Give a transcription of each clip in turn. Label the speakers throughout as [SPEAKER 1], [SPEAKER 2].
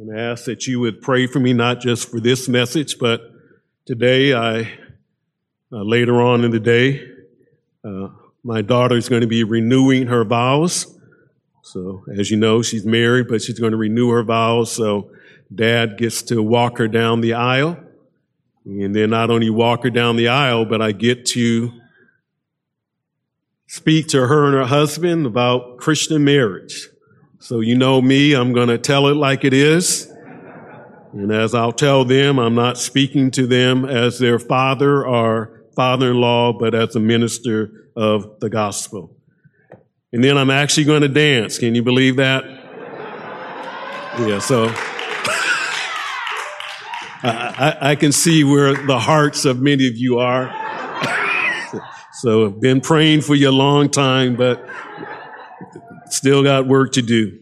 [SPEAKER 1] and ask that you would pray for me, not just for this message, but today, I, uh, later on in the day, uh, my daughter is going to be renewing her vows. So, as you know, she's married, but she's going to renew her vows. So, dad gets to walk her down the aisle. And then not only walk her down the aisle, but I get to speak to her and her husband about Christian marriage. So you know me, I'm going to tell it like it is. And as I'll tell them, I'm not speaking to them as their father or father-in-law, but as a minister of the gospel. And then I'm actually going to dance. Can you believe that? Yeah, so I, I, can see where the hearts of many of you are. so I've been praying for you a long time, but Still got work to do.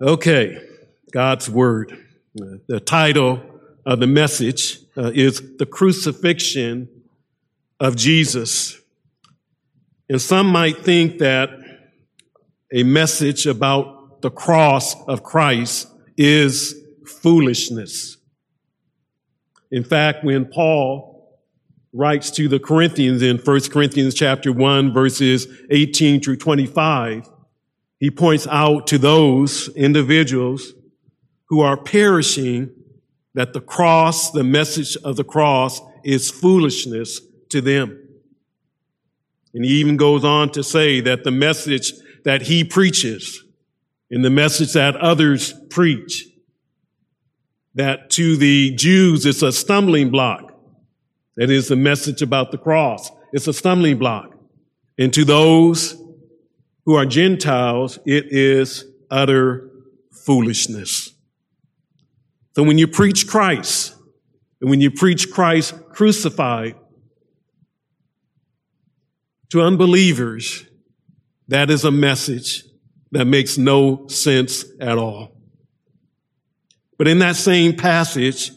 [SPEAKER 1] Okay, God's Word. The title of the message uh, is The Crucifixion of Jesus. And some might think that a message about the cross of Christ is foolishness. In fact, when Paul writes to the Corinthians in 1 Corinthians chapter 1 verses 18 through 25, he points out to those individuals who are perishing that the cross, the message of the cross is foolishness to them. And he even goes on to say that the message that he preaches and the message that others preach, that to the Jews it's a stumbling block that is the message about the cross. It's a stumbling block. And to those who are Gentiles, it is utter foolishness. So when you preach Christ, and when you preach Christ crucified to unbelievers, that is a message that makes no sense at all. But in that same passage,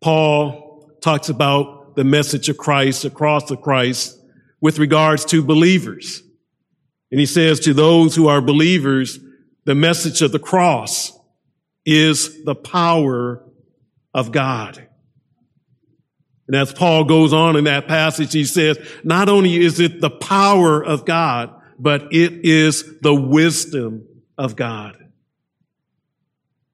[SPEAKER 1] Paul talks about the message of Christ, across the Christ, with regards to believers. And he says to those who are believers, the message of the cross is the power of God. And as Paul goes on in that passage, he says, not only is it the power of God, but it is the wisdom of God.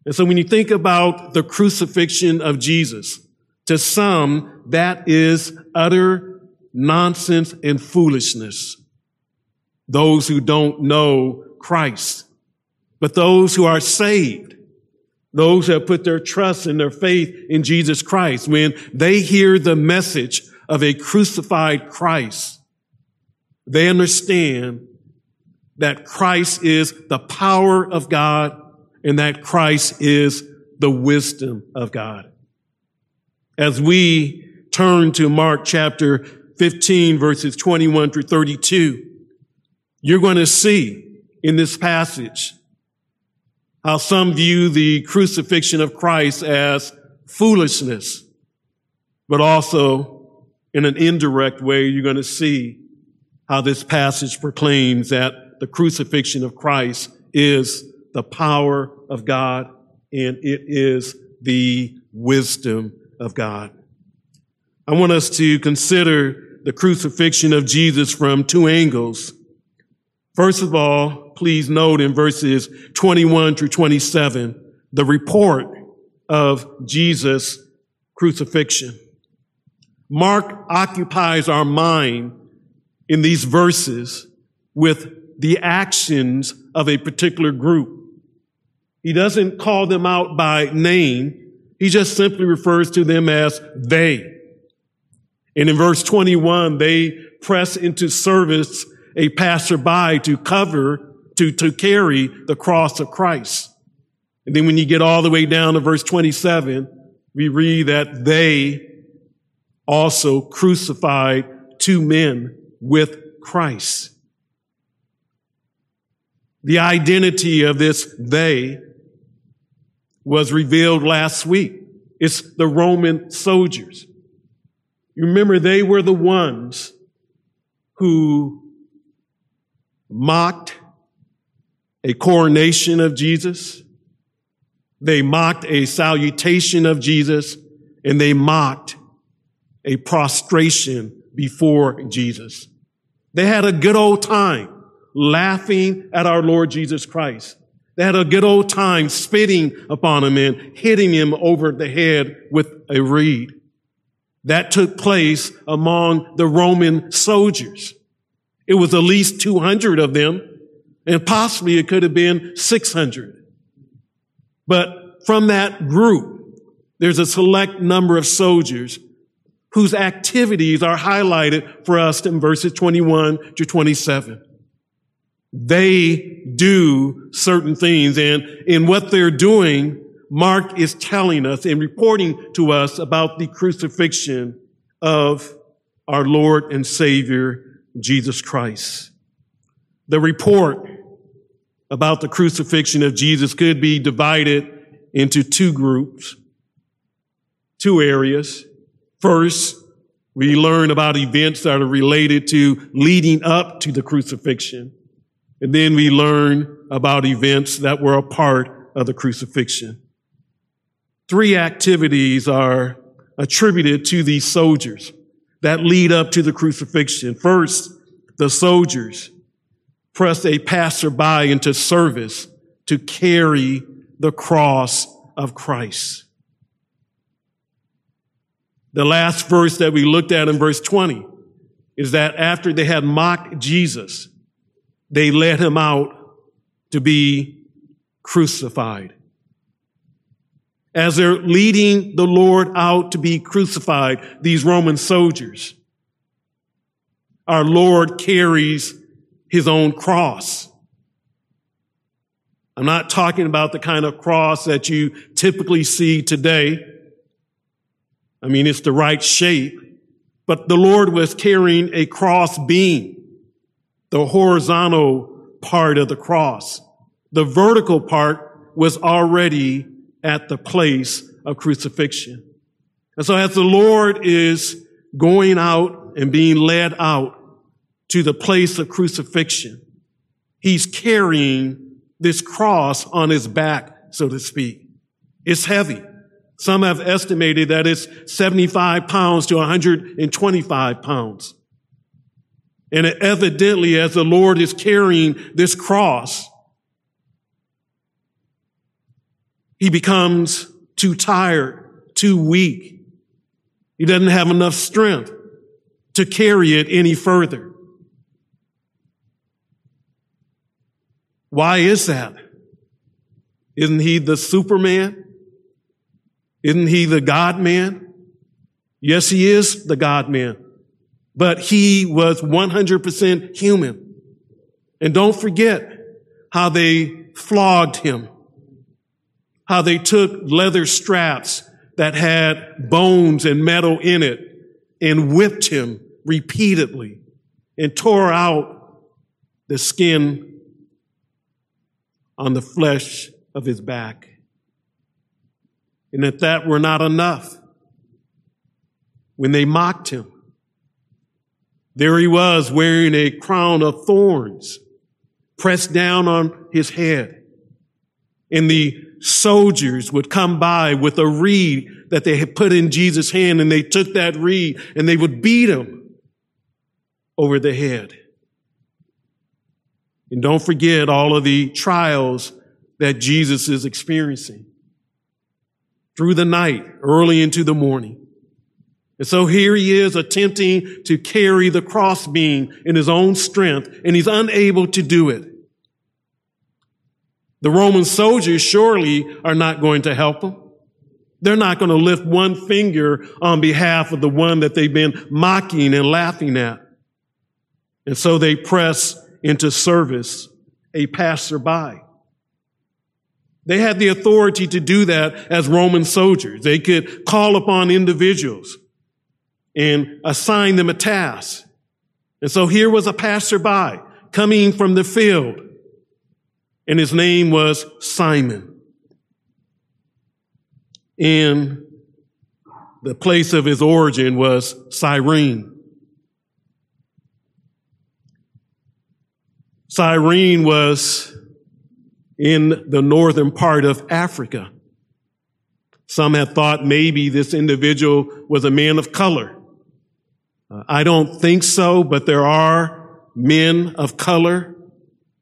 [SPEAKER 1] And so when you think about the crucifixion of Jesus, to some, that is utter nonsense and foolishness. Those who don't know Christ. But those who are saved, those who have put their trust and their faith in Jesus Christ, when they hear the message of a crucified Christ, they understand that Christ is the power of God and that Christ is the wisdom of God. As we turn to Mark chapter 15 verses 21 through 32, you're going to see in this passage how some view the crucifixion of Christ as foolishness, but also in an indirect way, you're going to see how this passage proclaims that the crucifixion of Christ is the power of God and it is the wisdom of God. I want us to consider the crucifixion of Jesus from two angles. First of all, please note in verses 21 through 27, the report of Jesus' crucifixion. Mark occupies our mind in these verses with the actions of a particular group. He doesn't call them out by name. He just simply refers to them as they. And in verse 21, they press into service a passerby to cover, to, to carry the cross of Christ. And then when you get all the way down to verse 27, we read that they also crucified two men with Christ. The identity of this they was revealed last week. It's the Roman soldiers. You remember they were the ones who mocked a coronation of Jesus. They mocked a salutation of Jesus and they mocked a prostration before Jesus. They had a good old time laughing at our Lord Jesus Christ. They had a good old time spitting upon him and hitting him over the head with a reed. That took place among the Roman soldiers. It was at least 200 of them, and possibly it could have been 600. But from that group, there's a select number of soldiers whose activities are highlighted for us in verses 21 to 27. They do certain things and in what they're doing, Mark is telling us and reporting to us about the crucifixion of our Lord and Savior, Jesus Christ. The report about the crucifixion of Jesus could be divided into two groups, two areas. First, we learn about events that are related to leading up to the crucifixion. And then we learn about events that were a part of the crucifixion. Three activities are attributed to these soldiers that lead up to the crucifixion. First, the soldiers press a passerby into service to carry the cross of Christ. The last verse that we looked at in verse 20 is that after they had mocked Jesus, they led him out to be crucified. As they're leading the Lord out to be crucified, these Roman soldiers, our Lord carries his own cross. I'm not talking about the kind of cross that you typically see today. I mean, it's the right shape, but the Lord was carrying a cross beam the horizontal part of the cross. The vertical part was already at the place of crucifixion. And so as the Lord is going out and being led out to the place of crucifixion, he's carrying this cross on his back, so to speak. It's heavy. Some have estimated that it's 75 pounds to 125 pounds. And evidently, as the Lord is carrying this cross, he becomes too tired, too weak. He doesn't have enough strength to carry it any further. Why is that? Isn't he the Superman? Isn't he the God man? Yes, he is the God man but he was 100% human. And don't forget how they flogged him, how they took leather straps that had bones and metal in it and whipped him repeatedly and tore out the skin on the flesh of his back. And if that were not enough, when they mocked him, there he was wearing a crown of thorns pressed down on his head. And the soldiers would come by with a reed that they had put in Jesus' hand and they took that reed and they would beat him over the head. And don't forget all of the trials that Jesus is experiencing through the night, early into the morning. And so here he is attempting to carry the crossbeam in his own strength, and he's unable to do it. The Roman soldiers surely are not going to help him. They're not going to lift one finger on behalf of the one that they've been mocking and laughing at. And so they press into service a passerby. They had the authority to do that as Roman soldiers. They could call upon individuals and assign them a task. And so here was a passerby coming from the field, and his name was Simon. And the place of his origin was Cyrene. Cyrene was in the northern part of Africa. Some have thought maybe this individual was a man of color. Uh, I don't think so, but there are men of color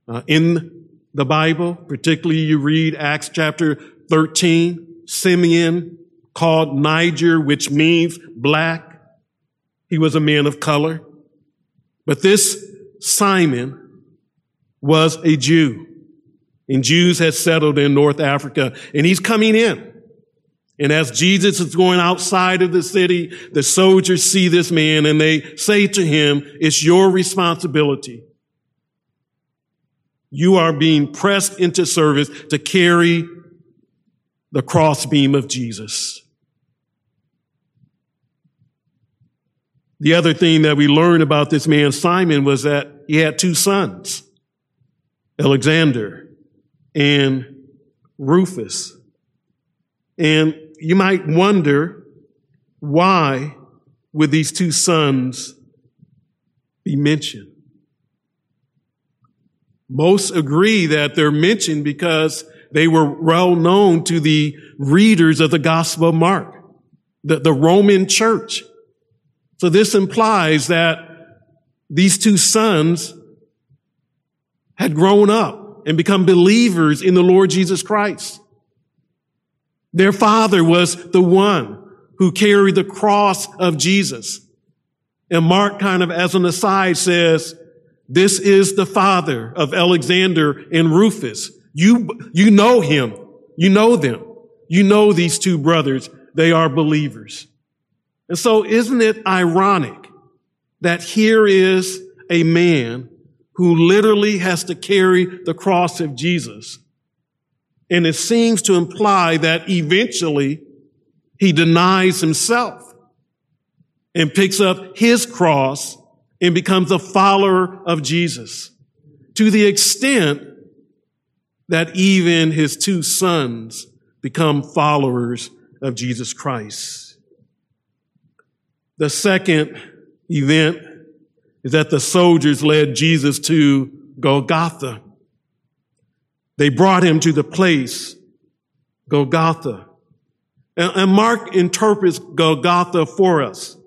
[SPEAKER 1] uh, in the Bible. Particularly, you read Acts chapter 13. Simeon, called Niger, which means black. He was a man of color. But this Simon was a Jew. And Jews had settled in North Africa. And he's coming in. And as Jesus is going outside of the city, the soldiers see this man and they say to him, it's your responsibility. You are being pressed into service to carry the crossbeam of Jesus. The other thing that we learned about this man, Simon, was that he had two sons, Alexander and Rufus. And you might wonder why would these two sons be mentioned? Most agree that they're mentioned because they were well known to the readers of the Gospel of Mark, the, the Roman church. So this implies that these two sons had grown up and become believers in the Lord Jesus Christ. Their father was the one who carried the cross of Jesus. And Mark kind of as an aside says, this is the father of Alexander and Rufus. You, you know him. You know them. You know these two brothers. They are believers. And so isn't it ironic that here is a man who literally has to carry the cross of Jesus and it seems to imply that eventually he denies himself and picks up his cross and becomes a follower of Jesus to the extent that even his two sons become followers of Jesus Christ. The second event is that the soldiers led Jesus to Golgotha. They brought him to the place, Golgotha. And, Mark interprets Golgotha for us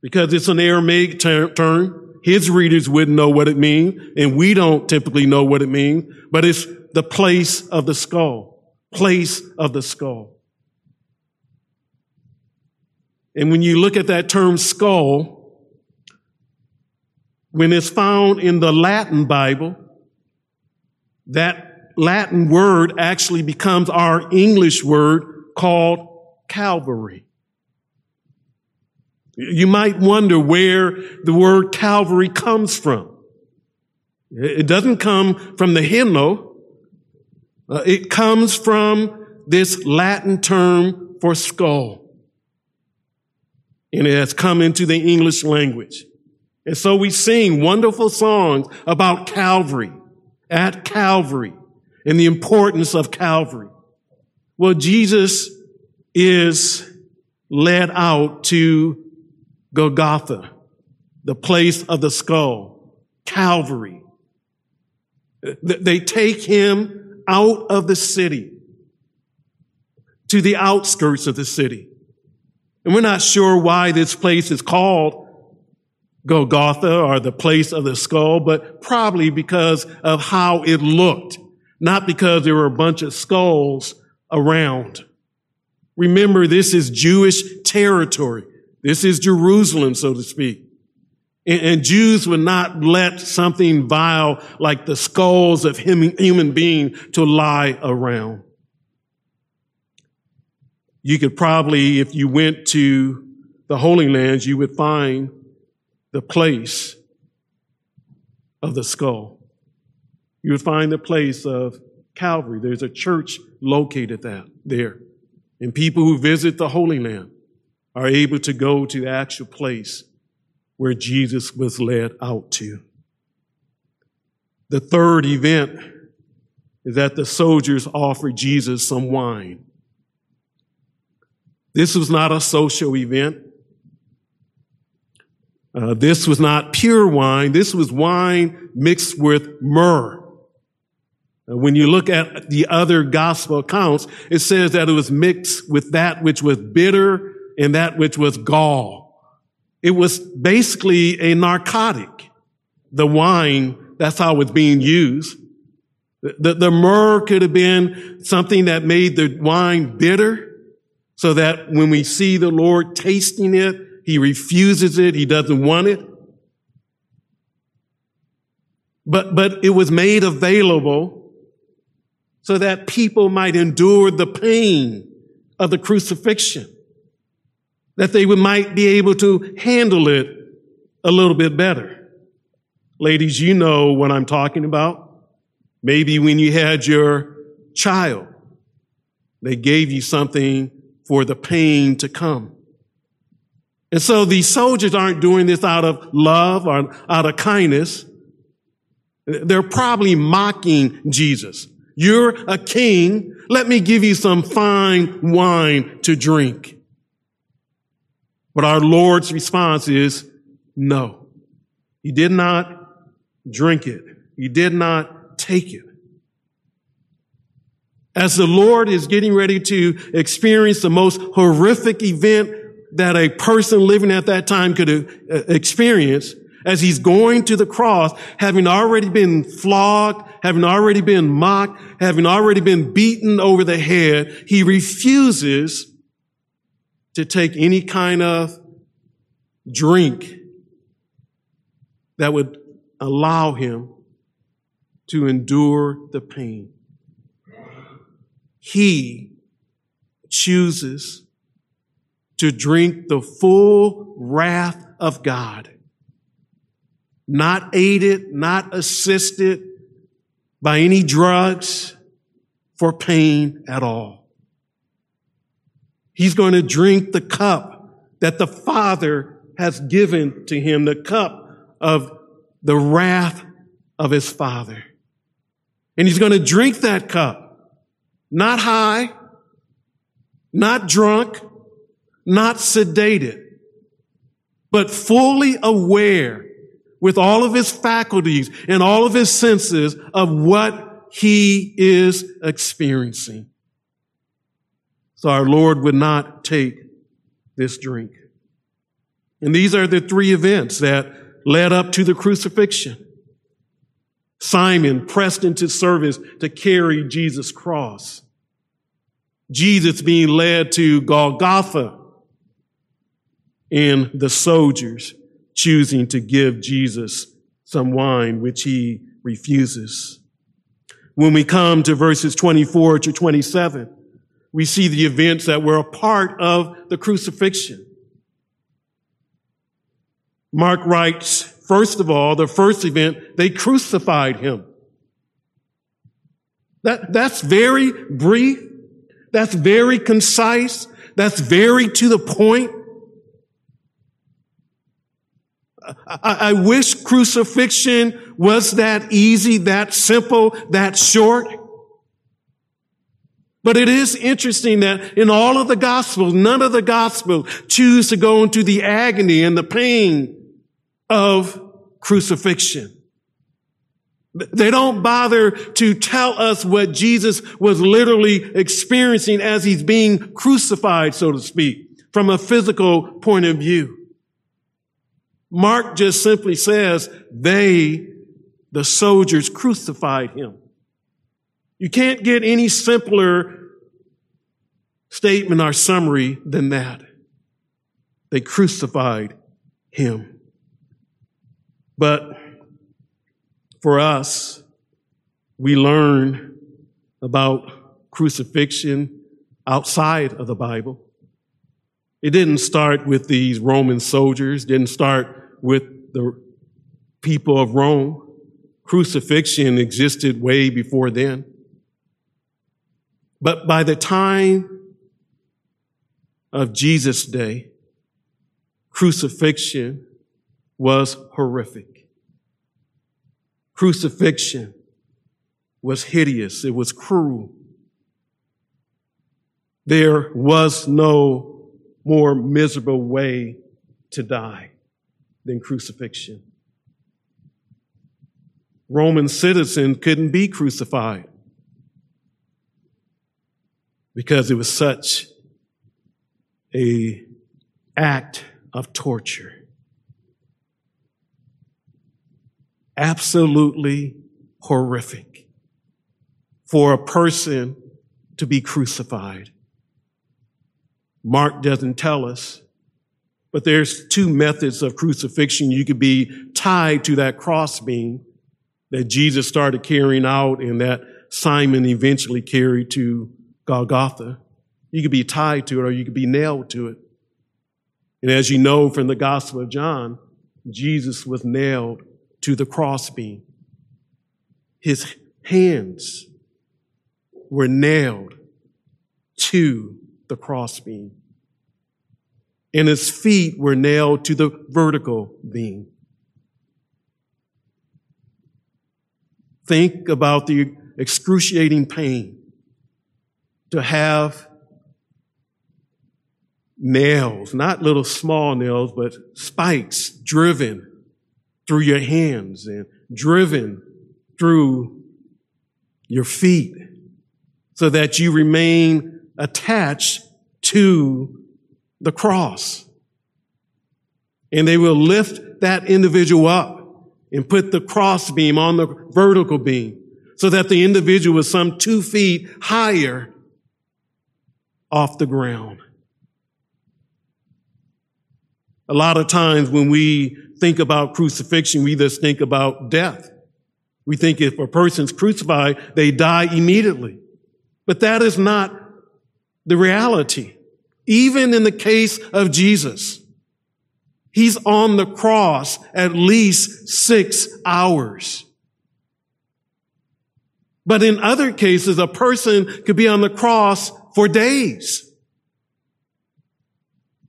[SPEAKER 1] because it's an Aramaic term. His readers wouldn't know what it means, and we don't typically know what it means, but it's the place of the skull. Place of the skull. And when you look at that term skull, when it's found in the Latin Bible, that Latin word actually becomes our English word called Calvary. You might wonder where the word Calvary comes from. It doesn't come from the hymnal. Uh, it comes from this Latin term for skull. And it has come into the English language. And so we sing wonderful songs about Calvary, at Calvary and the importance of Calvary. Well, Jesus is led out to Golgotha, the place of the skull, Calvary. They take him out of the city to the outskirts of the city. And we're not sure why this place is called Golgotha or the place of the skull, but probably because of how it looked not because there were a bunch of skulls around. Remember, this is Jewish territory. This is Jerusalem, so to speak. And, and Jews would not let something vile like the skulls of human beings to lie around. You could probably, if you went to the Holy Lands, you would find the place of the skull you would find the place of Calvary. There's a church located that there. And people who visit the Holy Land are able to go to the actual place where Jesus was led out to. The third event is that the soldiers offered Jesus some wine. This was not a social event. Uh, this was not pure wine. This was wine mixed with myrrh. When you look at the other gospel accounts, it says that it was mixed with that which was bitter and that which was gall. It was basically a narcotic. The wine, that's how it was being used. The, the myrrh could have been something that made the wine bitter so that when we see the Lord tasting it, he refuses it. He doesn't want it. But, but it was made available so that people might endure the pain of the crucifixion, that they might be able to handle it a little bit better. Ladies, you know what I'm talking about. Maybe when you had your child, they gave you something for the pain to come. And so these soldiers aren't doing this out of love or out of kindness. They're probably mocking Jesus. You're a king. Let me give you some fine wine to drink. But our Lord's response is no. He did not drink it. He did not take it. As the Lord is getting ready to experience the most horrific event that a person living at that time could uh, experience, as he's going to the cross, having already been flogged, having already been mocked, having already been beaten over the head, he refuses to take any kind of drink that would allow him to endure the pain. He chooses to drink the full wrath of God, not aided, not assisted by any drugs for pain at all. He's going to drink the cup that the Father has given to him, the cup of the wrath of his Father. And he's going to drink that cup, not high, not drunk, not sedated, but fully aware with all of his faculties and all of his senses of what he is experiencing. So our Lord would not take this drink. And these are the three events that led up to the crucifixion. Simon pressed into service to carry Jesus' cross. Jesus being led to Golgotha and the soldiers choosing to give Jesus some wine, which he refuses. When we come to verses 24 to 27, we see the events that were a part of the crucifixion. Mark writes, First of all, the first event, they crucified him. That, that's very brief. That's very concise. That's very to the point. I, I wish crucifixion was that easy, that simple, that short. But it is interesting that in all of the gospels, none of the gospels choose to go into the agony and the pain of crucifixion. They don't bother to tell us what Jesus was literally experiencing as he's being crucified, so to speak, from a physical point of view. Mark just simply says they, the soldiers, crucified him. You can't get any simpler statement or summary than that. They crucified him. But for us, we learn about crucifixion outside of the Bible. It didn't start with these Roman soldiers, didn't start with the people of Rome. Crucifixion existed way before then. But by the time of Jesus' day, crucifixion was horrific. Crucifixion was hideous. It was cruel. There was no more miserable way to die than crucifixion. Roman citizens couldn't be crucified. because it was such a act of torture. Absolutely horrific for a person to be crucified. Mark doesn't tell us, but there's two methods of crucifixion. You could be tied to that crossbeam that Jesus started carrying out and that Simon eventually carried to Golgotha. You could be tied to it or you could be nailed to it. And as you know from the Gospel of John, Jesus was nailed to the crossbeam. His hands were nailed to the crossbeam. And his feet were nailed to the vertical beam. Think about the excruciating pain to have nails, not little small nails, but spikes driven through your hands and driven through your feet so that you remain attached to the cross. And they will lift that individual up and put the cross beam on the vertical beam so that the individual is some two feet higher off the ground. A lot of times when we think about crucifixion, we just think about death. We think if a person's crucified, they die immediately. But that is not the reality. Even in the case of Jesus, he's on the cross at least six hours. But in other cases, a person could be on the cross for days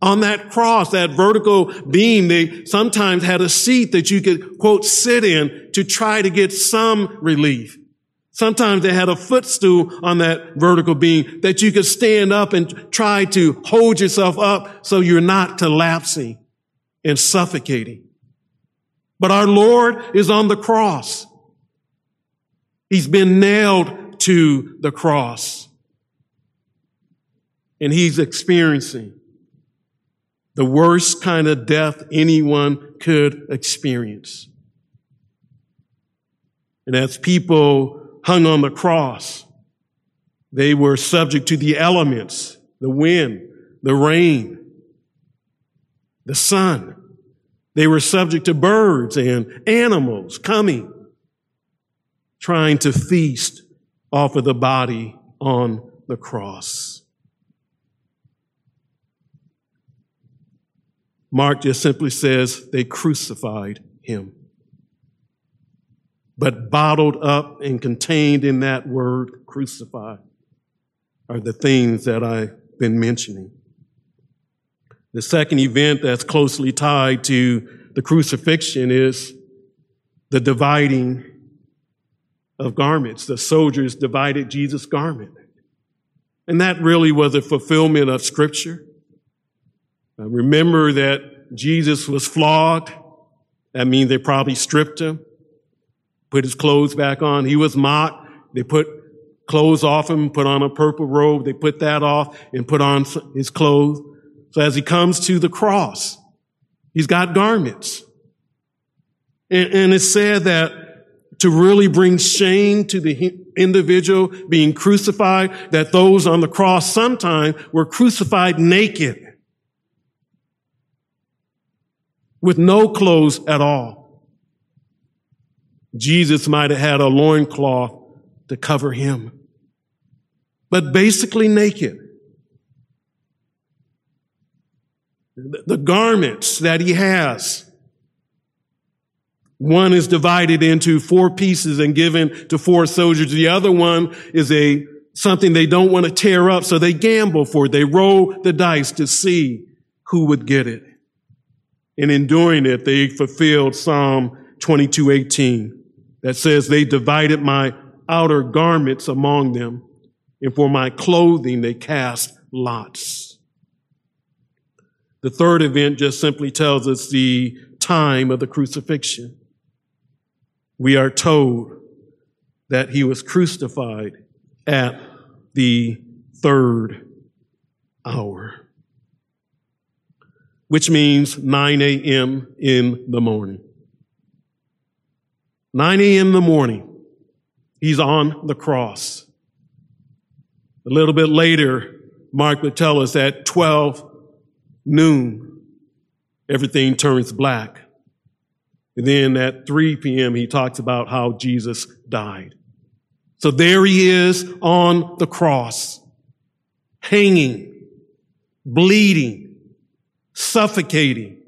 [SPEAKER 1] on that cross, that vertical beam, they sometimes had a seat that you could, quote, sit in to try to get some relief. Sometimes they had a footstool on that vertical beam that you could stand up and try to hold yourself up so you're not collapsing and suffocating. But our Lord is on the cross. He's been nailed to the cross. And he's experiencing the worst kind of death anyone could experience. And as people hung on the cross, they were subject to the elements, the wind, the rain, the sun. They were subject to birds and animals coming, trying to feast off of the body on the cross. Mark just simply says they crucified him. But bottled up and contained in that word crucify are the things that I've been mentioning. The second event that's closely tied to the crucifixion is the dividing of garments. The soldiers divided Jesus' garment. And that really was a fulfillment of scripture. Remember that Jesus was flogged. That means they probably stripped him, put his clothes back on. He was mocked. They put clothes off him, put on a purple robe. They put that off and put on his clothes. So as he comes to the cross, he's got garments. And, and it's said that to really bring shame to the individual being crucified, that those on the cross sometimes were crucified naked. with no clothes at all. Jesus might have had a loincloth to cover him, but basically naked. The garments that he has, one is divided into four pieces and given to four soldiers. The other one is a something they don't want to tear up, so they gamble for it. They roll the dice to see who would get it. And in doing it, they fulfilled Psalm 22:18 that says, They divided my outer garments among them, and for my clothing they cast lots. The third event just simply tells us the time of the crucifixion. We are told that he was crucified at the third hour, which means 9 a.m. in the morning. 9 a.m. in the morning, he's on the cross. A little bit later, Mark would tell us at 12 noon, everything turns black. And then at 3 p.m., he talks about how Jesus died. So there he is on the cross, hanging, bleeding, suffocating.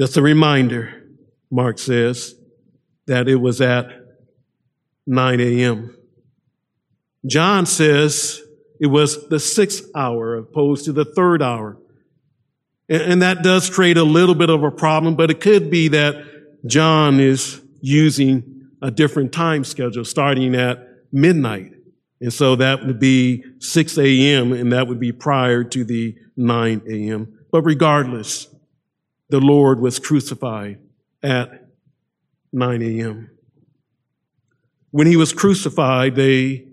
[SPEAKER 1] Just a reminder, Mark says, that it was at 9 a.m. John says it was the sixth hour opposed to the third hour. And that does create a little bit of a problem, but it could be that John is using a different time schedule starting at midnight. And so that would be 6 a.m. and that would be prior to the 9 a.m. But regardless, the Lord was crucified at 9 a.m. When he was crucified, they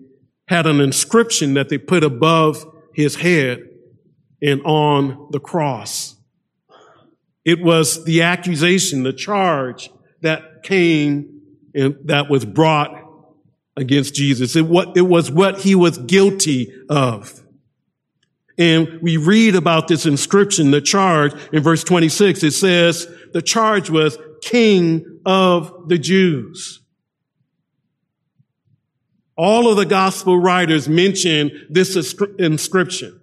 [SPEAKER 1] had an inscription that they put above his head and on the cross. It was the accusation, the charge that came and that was brought against Jesus. It, was what he was guilty of. And we read about this inscription, the charge in verse 26. It says the charge was King of the Jews. All of the gospel writers mention this inscription,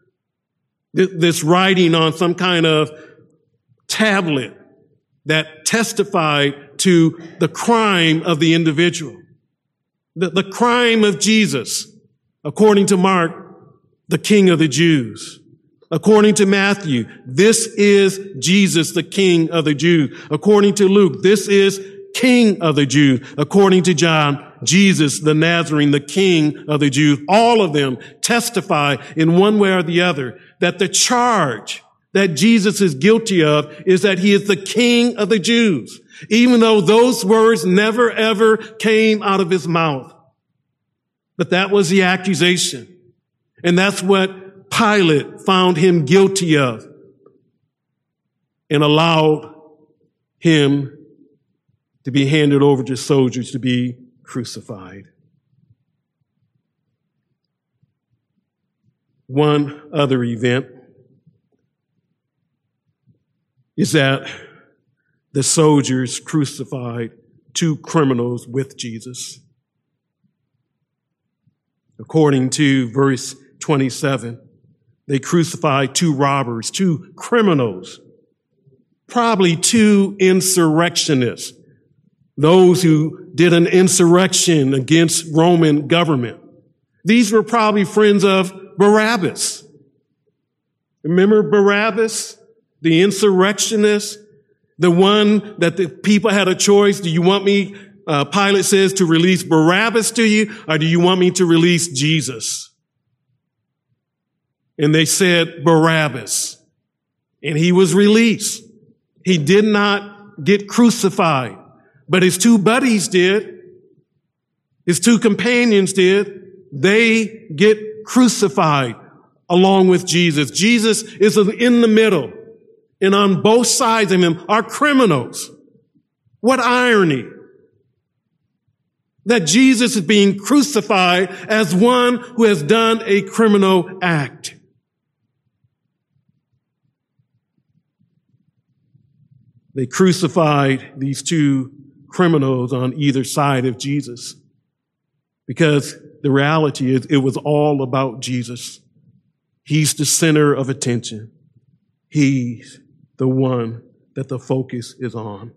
[SPEAKER 1] this writing on some kind of tablet that testified to the crime of the individual. The, the crime of Jesus, according to Mark, the King of the Jews. According to Matthew, this is Jesus, the King of the Jews. According to Luke, this is King of the Jews. According to John, Jesus, the Nazarene, the King of the Jews. All of them testify in one way or the other that the charge that Jesus is guilty of is that he is the King of the Jews, even though those words never ever came out of his mouth. But that was the accusation. And that's what Pilate found him guilty of and allowed him to be handed over to soldiers to be crucified. One other event is that the soldiers crucified two criminals with Jesus. According to verse 27, they crucified two robbers, two criminals, probably two insurrectionists, those who did an insurrection against Roman government. These were probably friends of Barabbas. Remember Barabbas, the insurrectionist, the one that the people had a choice. Do you want me, uh, Pilate says, to release Barabbas to you, or do you want me to release Jesus? And they said Barabbas. And he was released. He did not get crucified. But his two buddies did. His two companions did. They get crucified along with Jesus. Jesus is in the middle. And on both sides of him are criminals. What irony that Jesus is being crucified as one who has done a criminal act. They crucified these two criminals on either side of Jesus. Because the reality is it was all about Jesus. He's the center of attention. He's the one that the focus is on.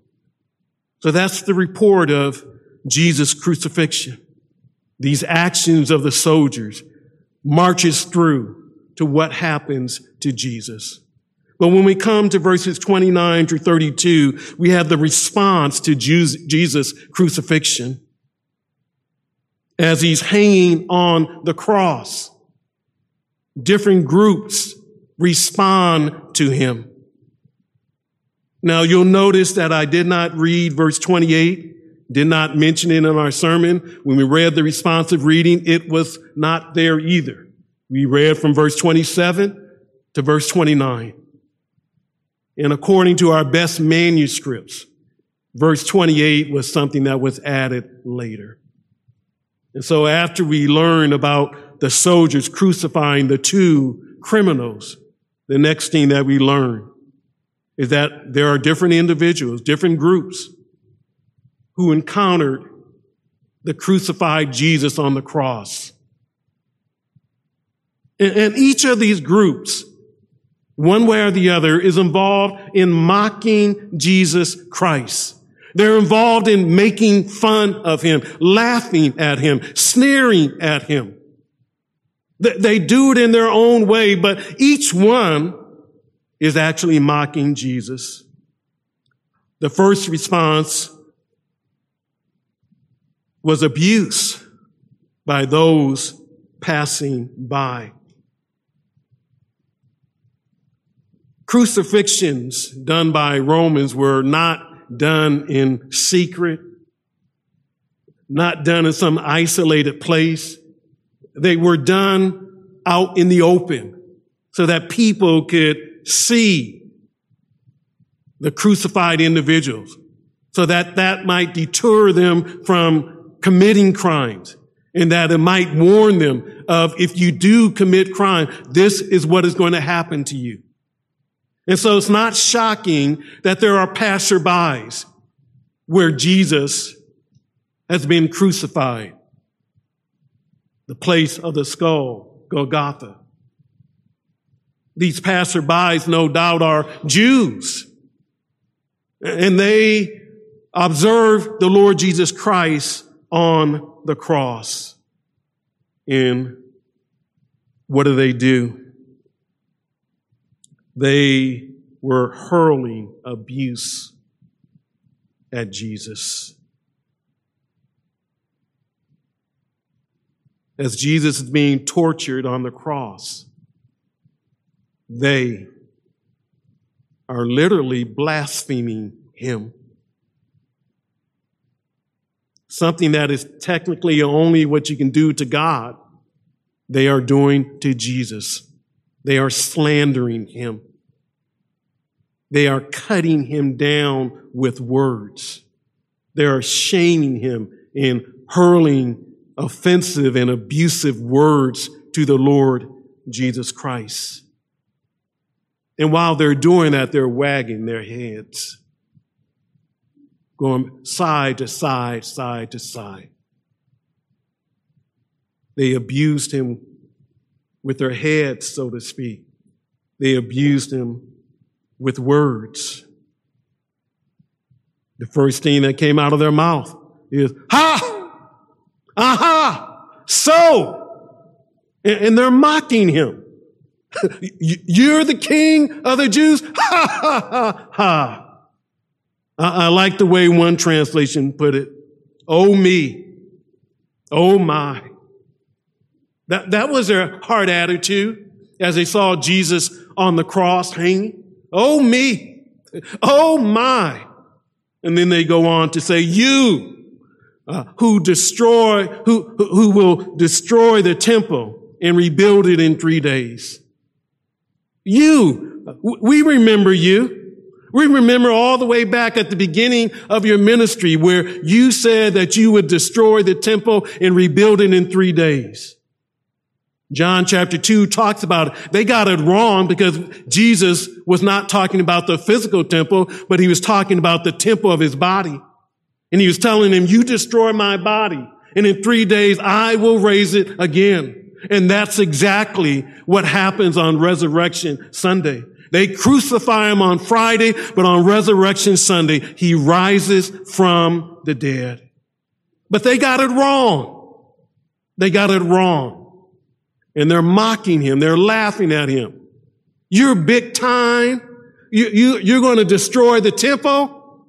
[SPEAKER 1] So that's the report of Jesus' crucifixion. These actions of the soldiers marches through to what happens to Jesus. But when we come to verses 29 through 32, we have the response to Jesus' crucifixion as he's hanging on the cross. Different groups respond to him. Now you'll notice that I did not read verse 28, did not mention it in our sermon. When we read the responsive reading, it was not there either. We read from verse 27 to verse 29. And according to our best manuscripts, verse 28 was something that was added later. And so after we learn about the soldiers crucifying the two criminals, the next thing that we learn is that there are different individuals, different groups who encountered the crucified Jesus on the cross. And, each of these groups, one way or the other, is involved in mocking Jesus Christ. They're involved in making fun of him, laughing at him, sneering at him. They do it in their own way, but each one is actually mocking Jesus. The first response was abuse by those passing by. Crucifixions done by Romans were not done in secret, not done in some isolated place. They were done out in the open so that people could see the crucified individuals so that that might deter them from committing crimes and that it might warn them of if you do commit crime, this is what is going to happen to you. And so it's not shocking that there are passerbys where Jesus has been crucified. The place of the skull, Golgotha. These passerbys, no doubt, are Jews. And they observe the Lord Jesus Christ on the cross. And what do they do? They were hurling abuse at Jesus. As Jesus is being tortured on the cross, they are literally blaspheming him. Something that is technically only what you can do to God, they are doing to Jesus. They are slandering him. They are cutting him down with words. They are shaming him and hurling offensive and abusive words to the Lord Jesus Christ. And while they're doing that, they're wagging their heads, going side to side, side to side. They abused him with their heads, so to speak. They abused him with words. The first thing that came out of their mouth is, ha! Aha! So! And they're mocking him. You're the king of the Jews? Ha ha ha ha. I, like the way one translation put it. Oh me. Oh my. That, that was their heart attitude as they saw Jesus on the cross hanging. Oh me. Oh my. And then they go on to say, you uh, who destroy, who, who will destroy the temple and rebuild it in three days. You, we remember you. We remember all the way back at the beginning of your ministry where you said that you would destroy the temple and rebuild it in three days. John chapter 2 talks about it. They got it wrong because Jesus was not talking about the physical temple, but he was talking about the temple of his body. And he was telling them, you destroy my body and in three days I will raise it again. And that's exactly what happens on Resurrection Sunday. They crucify him on Friday, but on Resurrection Sunday, he rises from the dead. But they got it wrong. They got it wrong. And they're mocking him. They're laughing at him. You're big time. You, you, you're going to destroy the temple.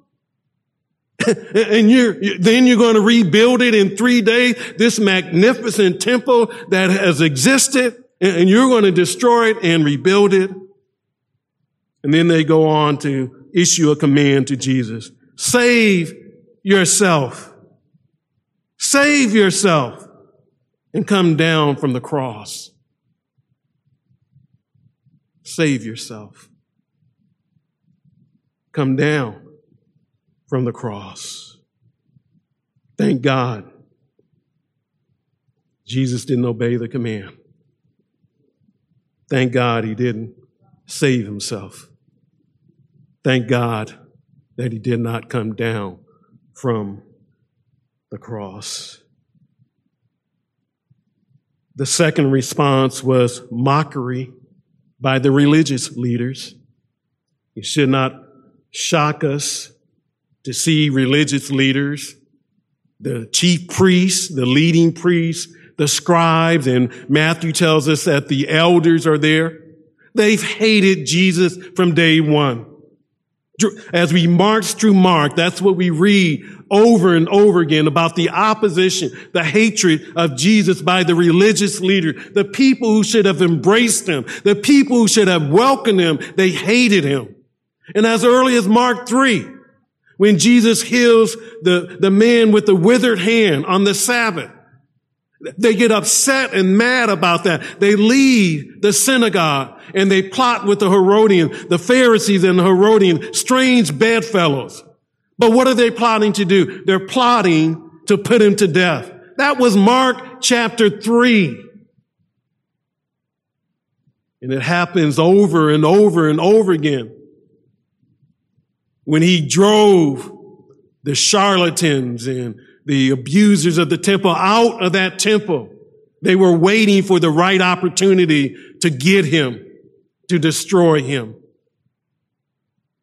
[SPEAKER 1] and you're, then you're going to rebuild it in three days, this magnificent temple that has existed, and you're going to destroy it and rebuild it. And then they go on to issue a command to Jesus. Save yourself. Save yourself and come down from the cross. Save yourself. Come down from the cross. Thank God Jesus didn't obey the command. Thank God he didn't save himself. Thank God that he did not come down from the cross. The second response was mockery by the religious leaders. It should not shock us to see religious leaders, the chief priests, the leading priests, the scribes, and Matthew tells us that the elders are there. They've hated Jesus from day one. As we march through Mark, that's what we read over and over again about the opposition, the hatred of Jesus by the religious leader, the people who should have embraced him, the people who should have welcomed him, they hated him. And as early as Mark 3, when Jesus heals the, the man with the withered hand on the Sabbath, they get upset and mad about that. They leave the synagogue and they plot with the Herodian, the Pharisees and the Herodian, strange bedfellows. But what are they plotting to do? They're plotting to put him to death. That was Mark chapter three. And it happens over and over and over again. When he drove the charlatans and the abusers of the temple out of that temple. They were waiting for the right opportunity to get him, to destroy him.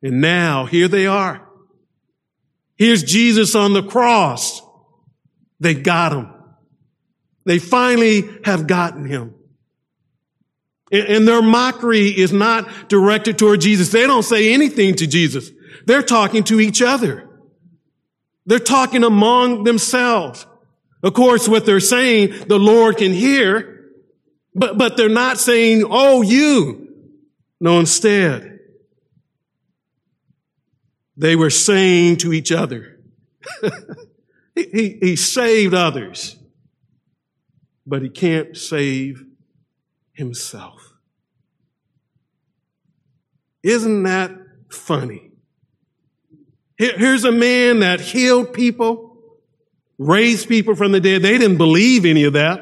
[SPEAKER 1] And now here they are. Here's Jesus on the cross. They got him. They finally have gotten him. And their mockery is not directed toward Jesus. They don't say anything to Jesus. They're talking to each other. They're talking among themselves. Of course, what they're saying, the Lord can hear, but, but they're not saying, oh, you. No, instead, they were saying to each other, he, he, he saved others, but he can't save himself. Isn't that funny? Here's a man that healed people, raised people from the dead. They didn't believe any of that.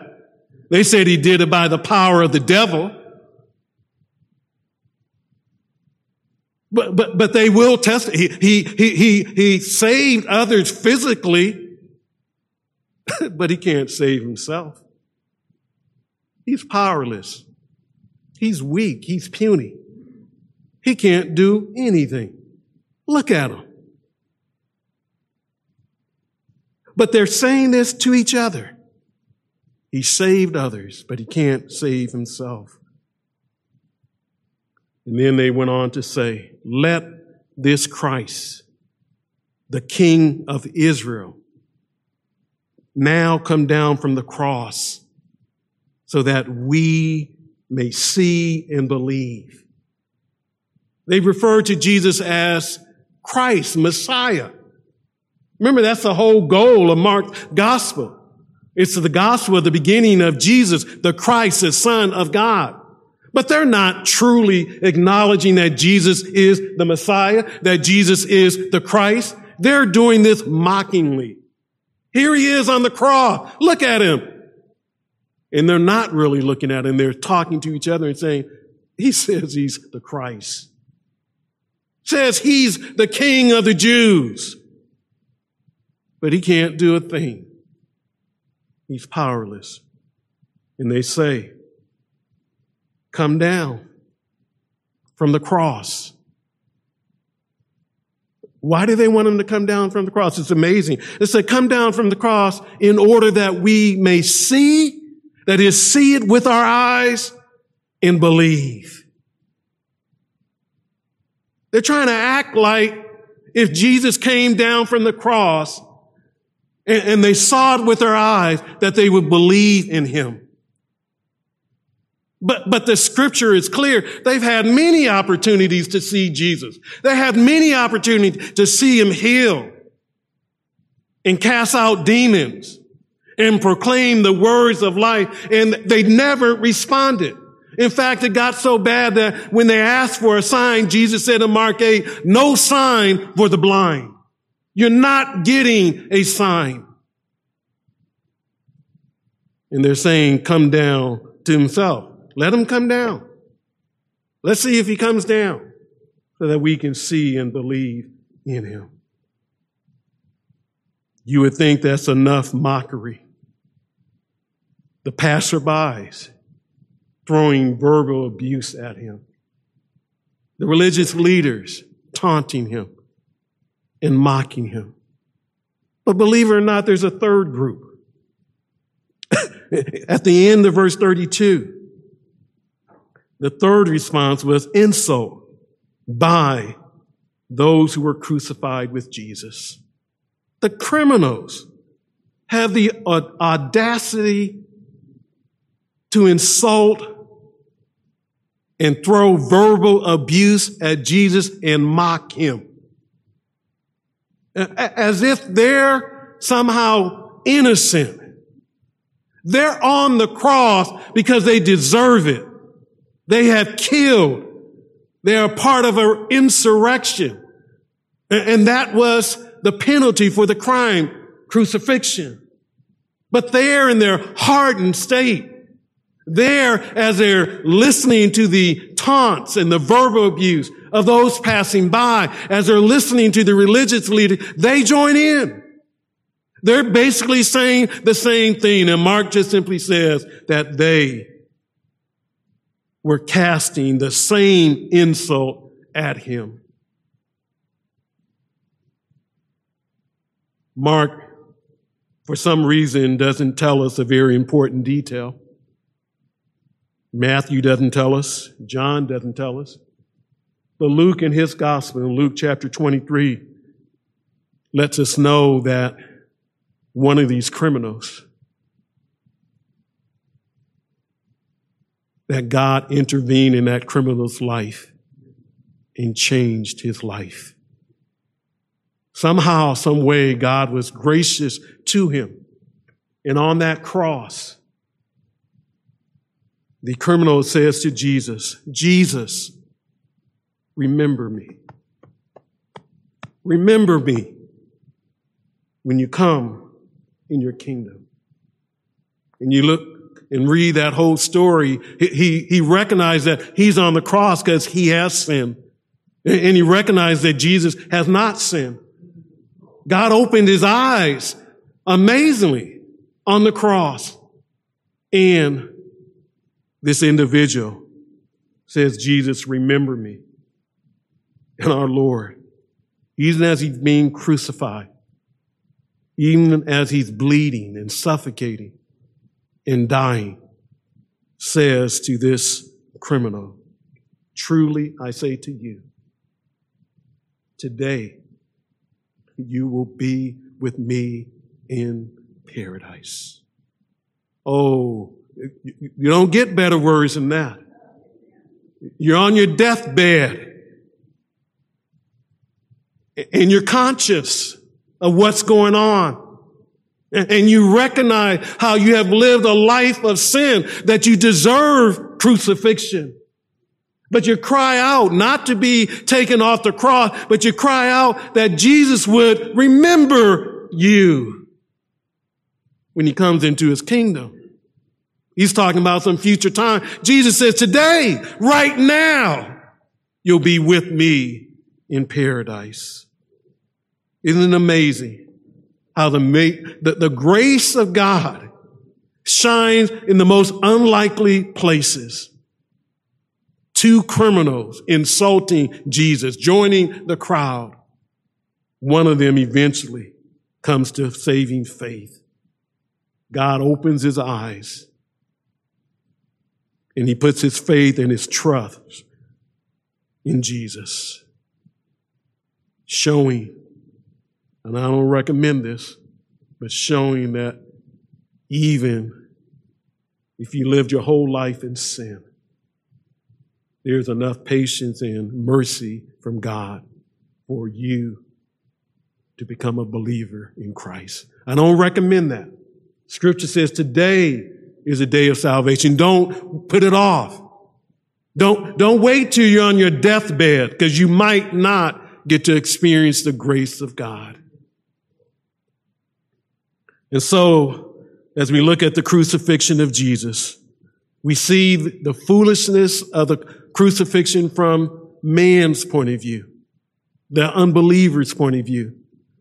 [SPEAKER 1] They said he did it by the power of the devil. But, but, but they will test He, he, he, he, he saved others physically, but he can't save himself. He's powerless. He's weak. He's puny. He can't do anything. Look at him. But they're saying this to each other. He saved others, but he can't save himself. And then they went on to say, let this Christ, the King of Israel, now come down from the cross so that we may see and believe. They refer to Jesus as Christ, Messiah. Remember, that's the whole goal of Mark's gospel. It's the gospel of the beginning of Jesus, the Christ, the Son of God. But they're not truly acknowledging that Jesus is the Messiah, that Jesus is the Christ. They're doing this mockingly. Here he is on the cross. Look at him. And they're not really looking at him. They're talking to each other and saying, he says he's the Christ. Says he's the King of the Jews but he can't do a thing. He's powerless. And they say, Come down from the cross. Why do they want him to come down from the cross? It's amazing. They say, Come down from the cross in order that we may see, that is, see it with our eyes and believe. They're trying to act like if Jesus came down from the cross, and, and they saw it with their eyes that they would believe in him. But, but the scripture is clear. They've had many opportunities to see Jesus. They had many opportunities to see him heal and cast out demons and proclaim the words of life. And they never responded. In fact, it got so bad that when they asked for a sign, Jesus said in Mark 8, no sign for the blind. You're not getting a sign. And they're saying, come down to himself. Let him come down. Let's see if he comes down so that we can see and believe in him. You would think that's enough mockery. The passerbys throwing verbal abuse at him. The religious leaders taunting him and mocking him. But believe it or not, there's a third group. At the end of verse 32, the third response was insult by those who were crucified with Jesus. The criminals have the audacity to insult and throw verbal abuse at Jesus and mock him. As if they're somehow innocent. They're on the cross because they deserve it. They have killed. They are part of an insurrection. And that was the penalty for the crime, crucifixion. But they're in their hardened state. There, as they're listening to the taunts and the verbal abuse of those passing by, as they're listening to the religious leader, they join in. They're basically saying the same thing. And Mark just simply says that they were casting the same insult at him. Mark, for some reason, doesn't tell us a very important detail. Matthew doesn't tell us. John doesn't tell us. But Luke in his gospel, in Luke chapter 23, lets us know that one of these criminals that God intervened in that criminal's life and changed his life. Somehow, some way, God was gracious to him. And on that cross, the criminal says to Jesus, Jesus, remember me. Remember me when you come in your kingdom. And you look and read that whole story, he, he recognized that he's on the cross because he has sinned. And he recognized that Jesus has not sinned. God opened his eyes amazingly on the cross. And this individual says, Jesus, remember me. And our Lord, even as he's being crucified, even as he's bleeding and suffocating, in dying says to this criminal, Truly I say to you, today you will be with me in paradise. Oh, you don't get better words than that. You're on your deathbed and you're conscious of what's going on and you recognize how you have lived a life of sin that you deserve crucifixion. But you cry out not to be taken off the cross, but you cry out that Jesus would remember you when he comes into his kingdom. He's talking about some future time. Jesus says, today, right now, you'll be with me in paradise. Isn't it amazing? How the, the, the grace of God shines in the most unlikely places. Two criminals insulting Jesus, joining the crowd. One of them eventually comes to saving faith. God opens his eyes and he puts his faith and his trust in Jesus, showing and I don't recommend this, but showing that even if you lived your whole life in sin, there's enough patience and mercy from God for you to become a believer in Christ. I don't recommend that. Scripture says today is a day of salvation. Don't put it off. Don't, don't wait till you're on your deathbed because you might not get to experience the grace of God. And so, as we look at the crucifixion of Jesus, we see the foolishness of the crucifixion from man's point of view, the unbeliever's point of view.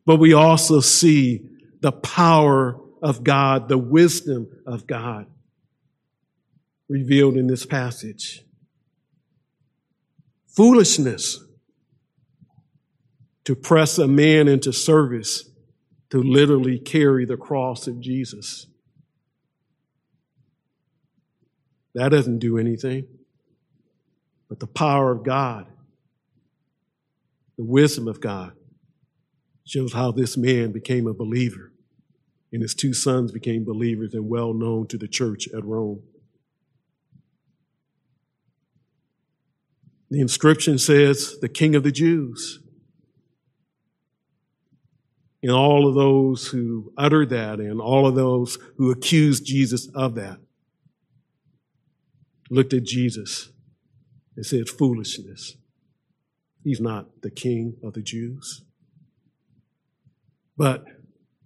[SPEAKER 1] But we also see the power of God, the wisdom of God revealed in this passage. Foolishness to press a man into service to literally carry the cross of Jesus. That doesn't do anything. But the power of God, the wisdom of God, shows how this man became a believer. And his two sons became believers and well known to the church at Rome. The inscription says, the King of the Jews. And all of those who uttered that and all of those who accused Jesus of that looked at Jesus and said, foolishness. He's not the King of the Jews. But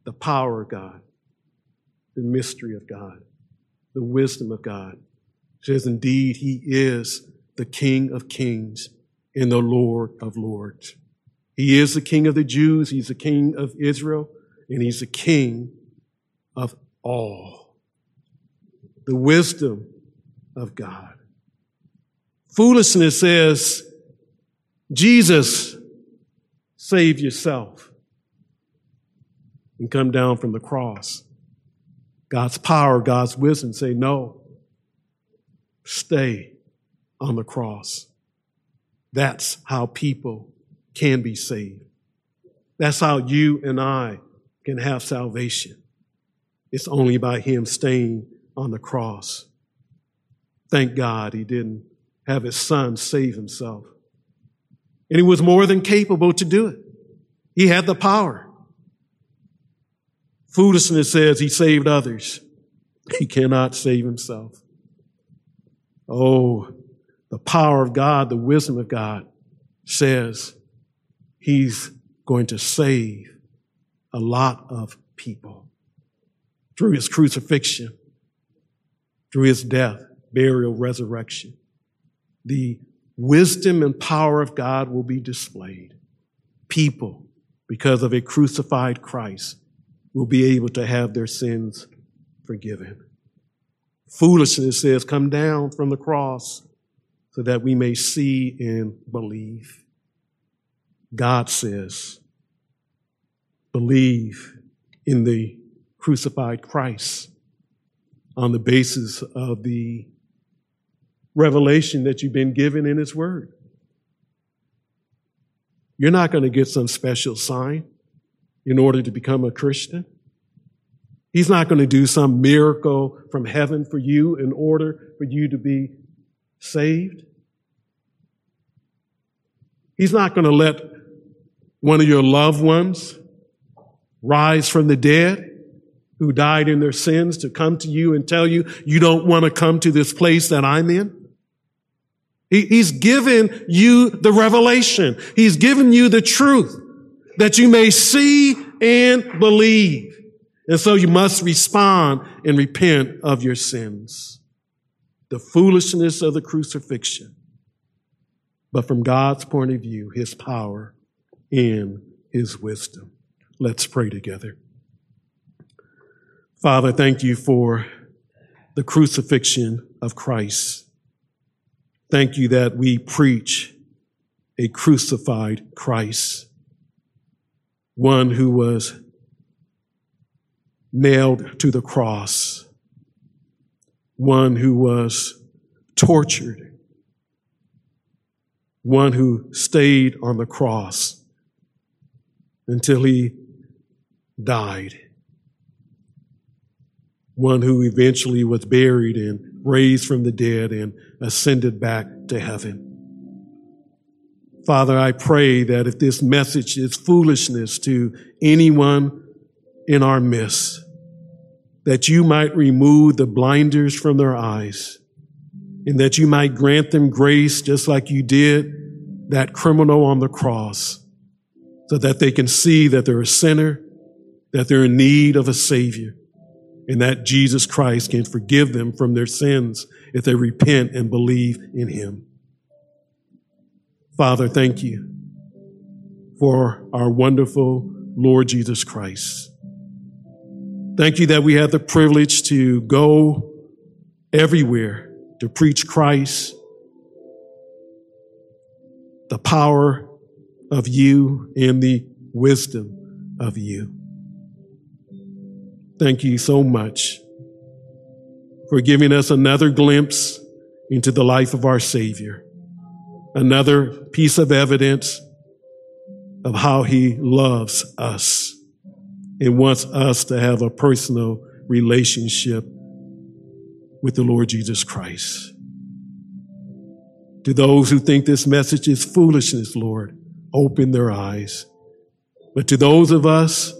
[SPEAKER 1] the power of God, the mystery of God, the wisdom of God says, indeed, He is the King of kings and the Lord of lords. He is the King of the Jews, He's the King of Israel, and He's the King of all. The wisdom of God. Foolishness says, Jesus, save yourself and come down from the cross. God's power, God's wisdom say, no, stay on the cross. That's how people can be saved. That's how you and I can have salvation. It's only by Him staying on the cross. Thank God He didn't have His Son save Himself. And He was more than capable to do it. He had the power. Foolishness says He saved others. He cannot save Himself. Oh, the power of God, the wisdom of God says he's going to save a lot of people through his crucifixion, through his death, burial, resurrection. The wisdom and power of God will be displayed. People, because of a crucified Christ, will be able to have their sins forgiven. Foolishness says, come down from the cross so that we may see and believe. God says, believe in the crucified Christ on the basis of the revelation that you've been given in His Word. You're not going to get some special sign in order to become a Christian. He's not going to do some miracle from heaven for you in order for you to be saved. He's not going to let one of your loved ones rise from the dead who died in their sins to come to you and tell you, you don't want to come to this place that I'm in. he's given you the revelation. He's given you the truth that you may see and believe. And so you must respond and repent of your sins. The foolishness of the crucifixion but from God's point of view, his power and his wisdom. Let's pray together. Father, thank you for the crucifixion of Christ. Thank you that we preach a crucified Christ, one who was nailed to the cross, one who was tortured one who stayed on the cross until he died, one who eventually was buried and raised from the dead and ascended back to heaven. Father, I pray that if this message is foolishness to anyone in our midst, that you might remove the blinders from their eyes and that you might grant them grace just like you did that criminal on the cross so that they can see that they're a sinner, that they're in need of a savior and that Jesus Christ can forgive them from their sins if they repent and believe in him. Father, thank you for our wonderful Lord Jesus Christ. Thank you that we have the privilege to go everywhere to preach Christ, the power of you and the wisdom of you. Thank you so much for giving us another glimpse into the life of our Savior, another piece of evidence of how He loves us and wants us to have a personal relationship with the Lord Jesus Christ. To those who think this message is foolishness, Lord, open their eyes. But to those of us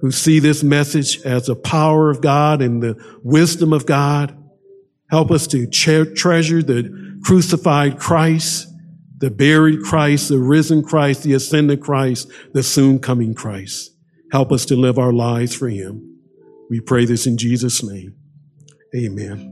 [SPEAKER 1] who see this message as the power of God and the wisdom of God. Help us to treasure the crucified Christ, the buried Christ, the risen Christ, the ascended Christ, the soon coming Christ. Help us to live our lives for him. We pray this in Jesus' name. Amen.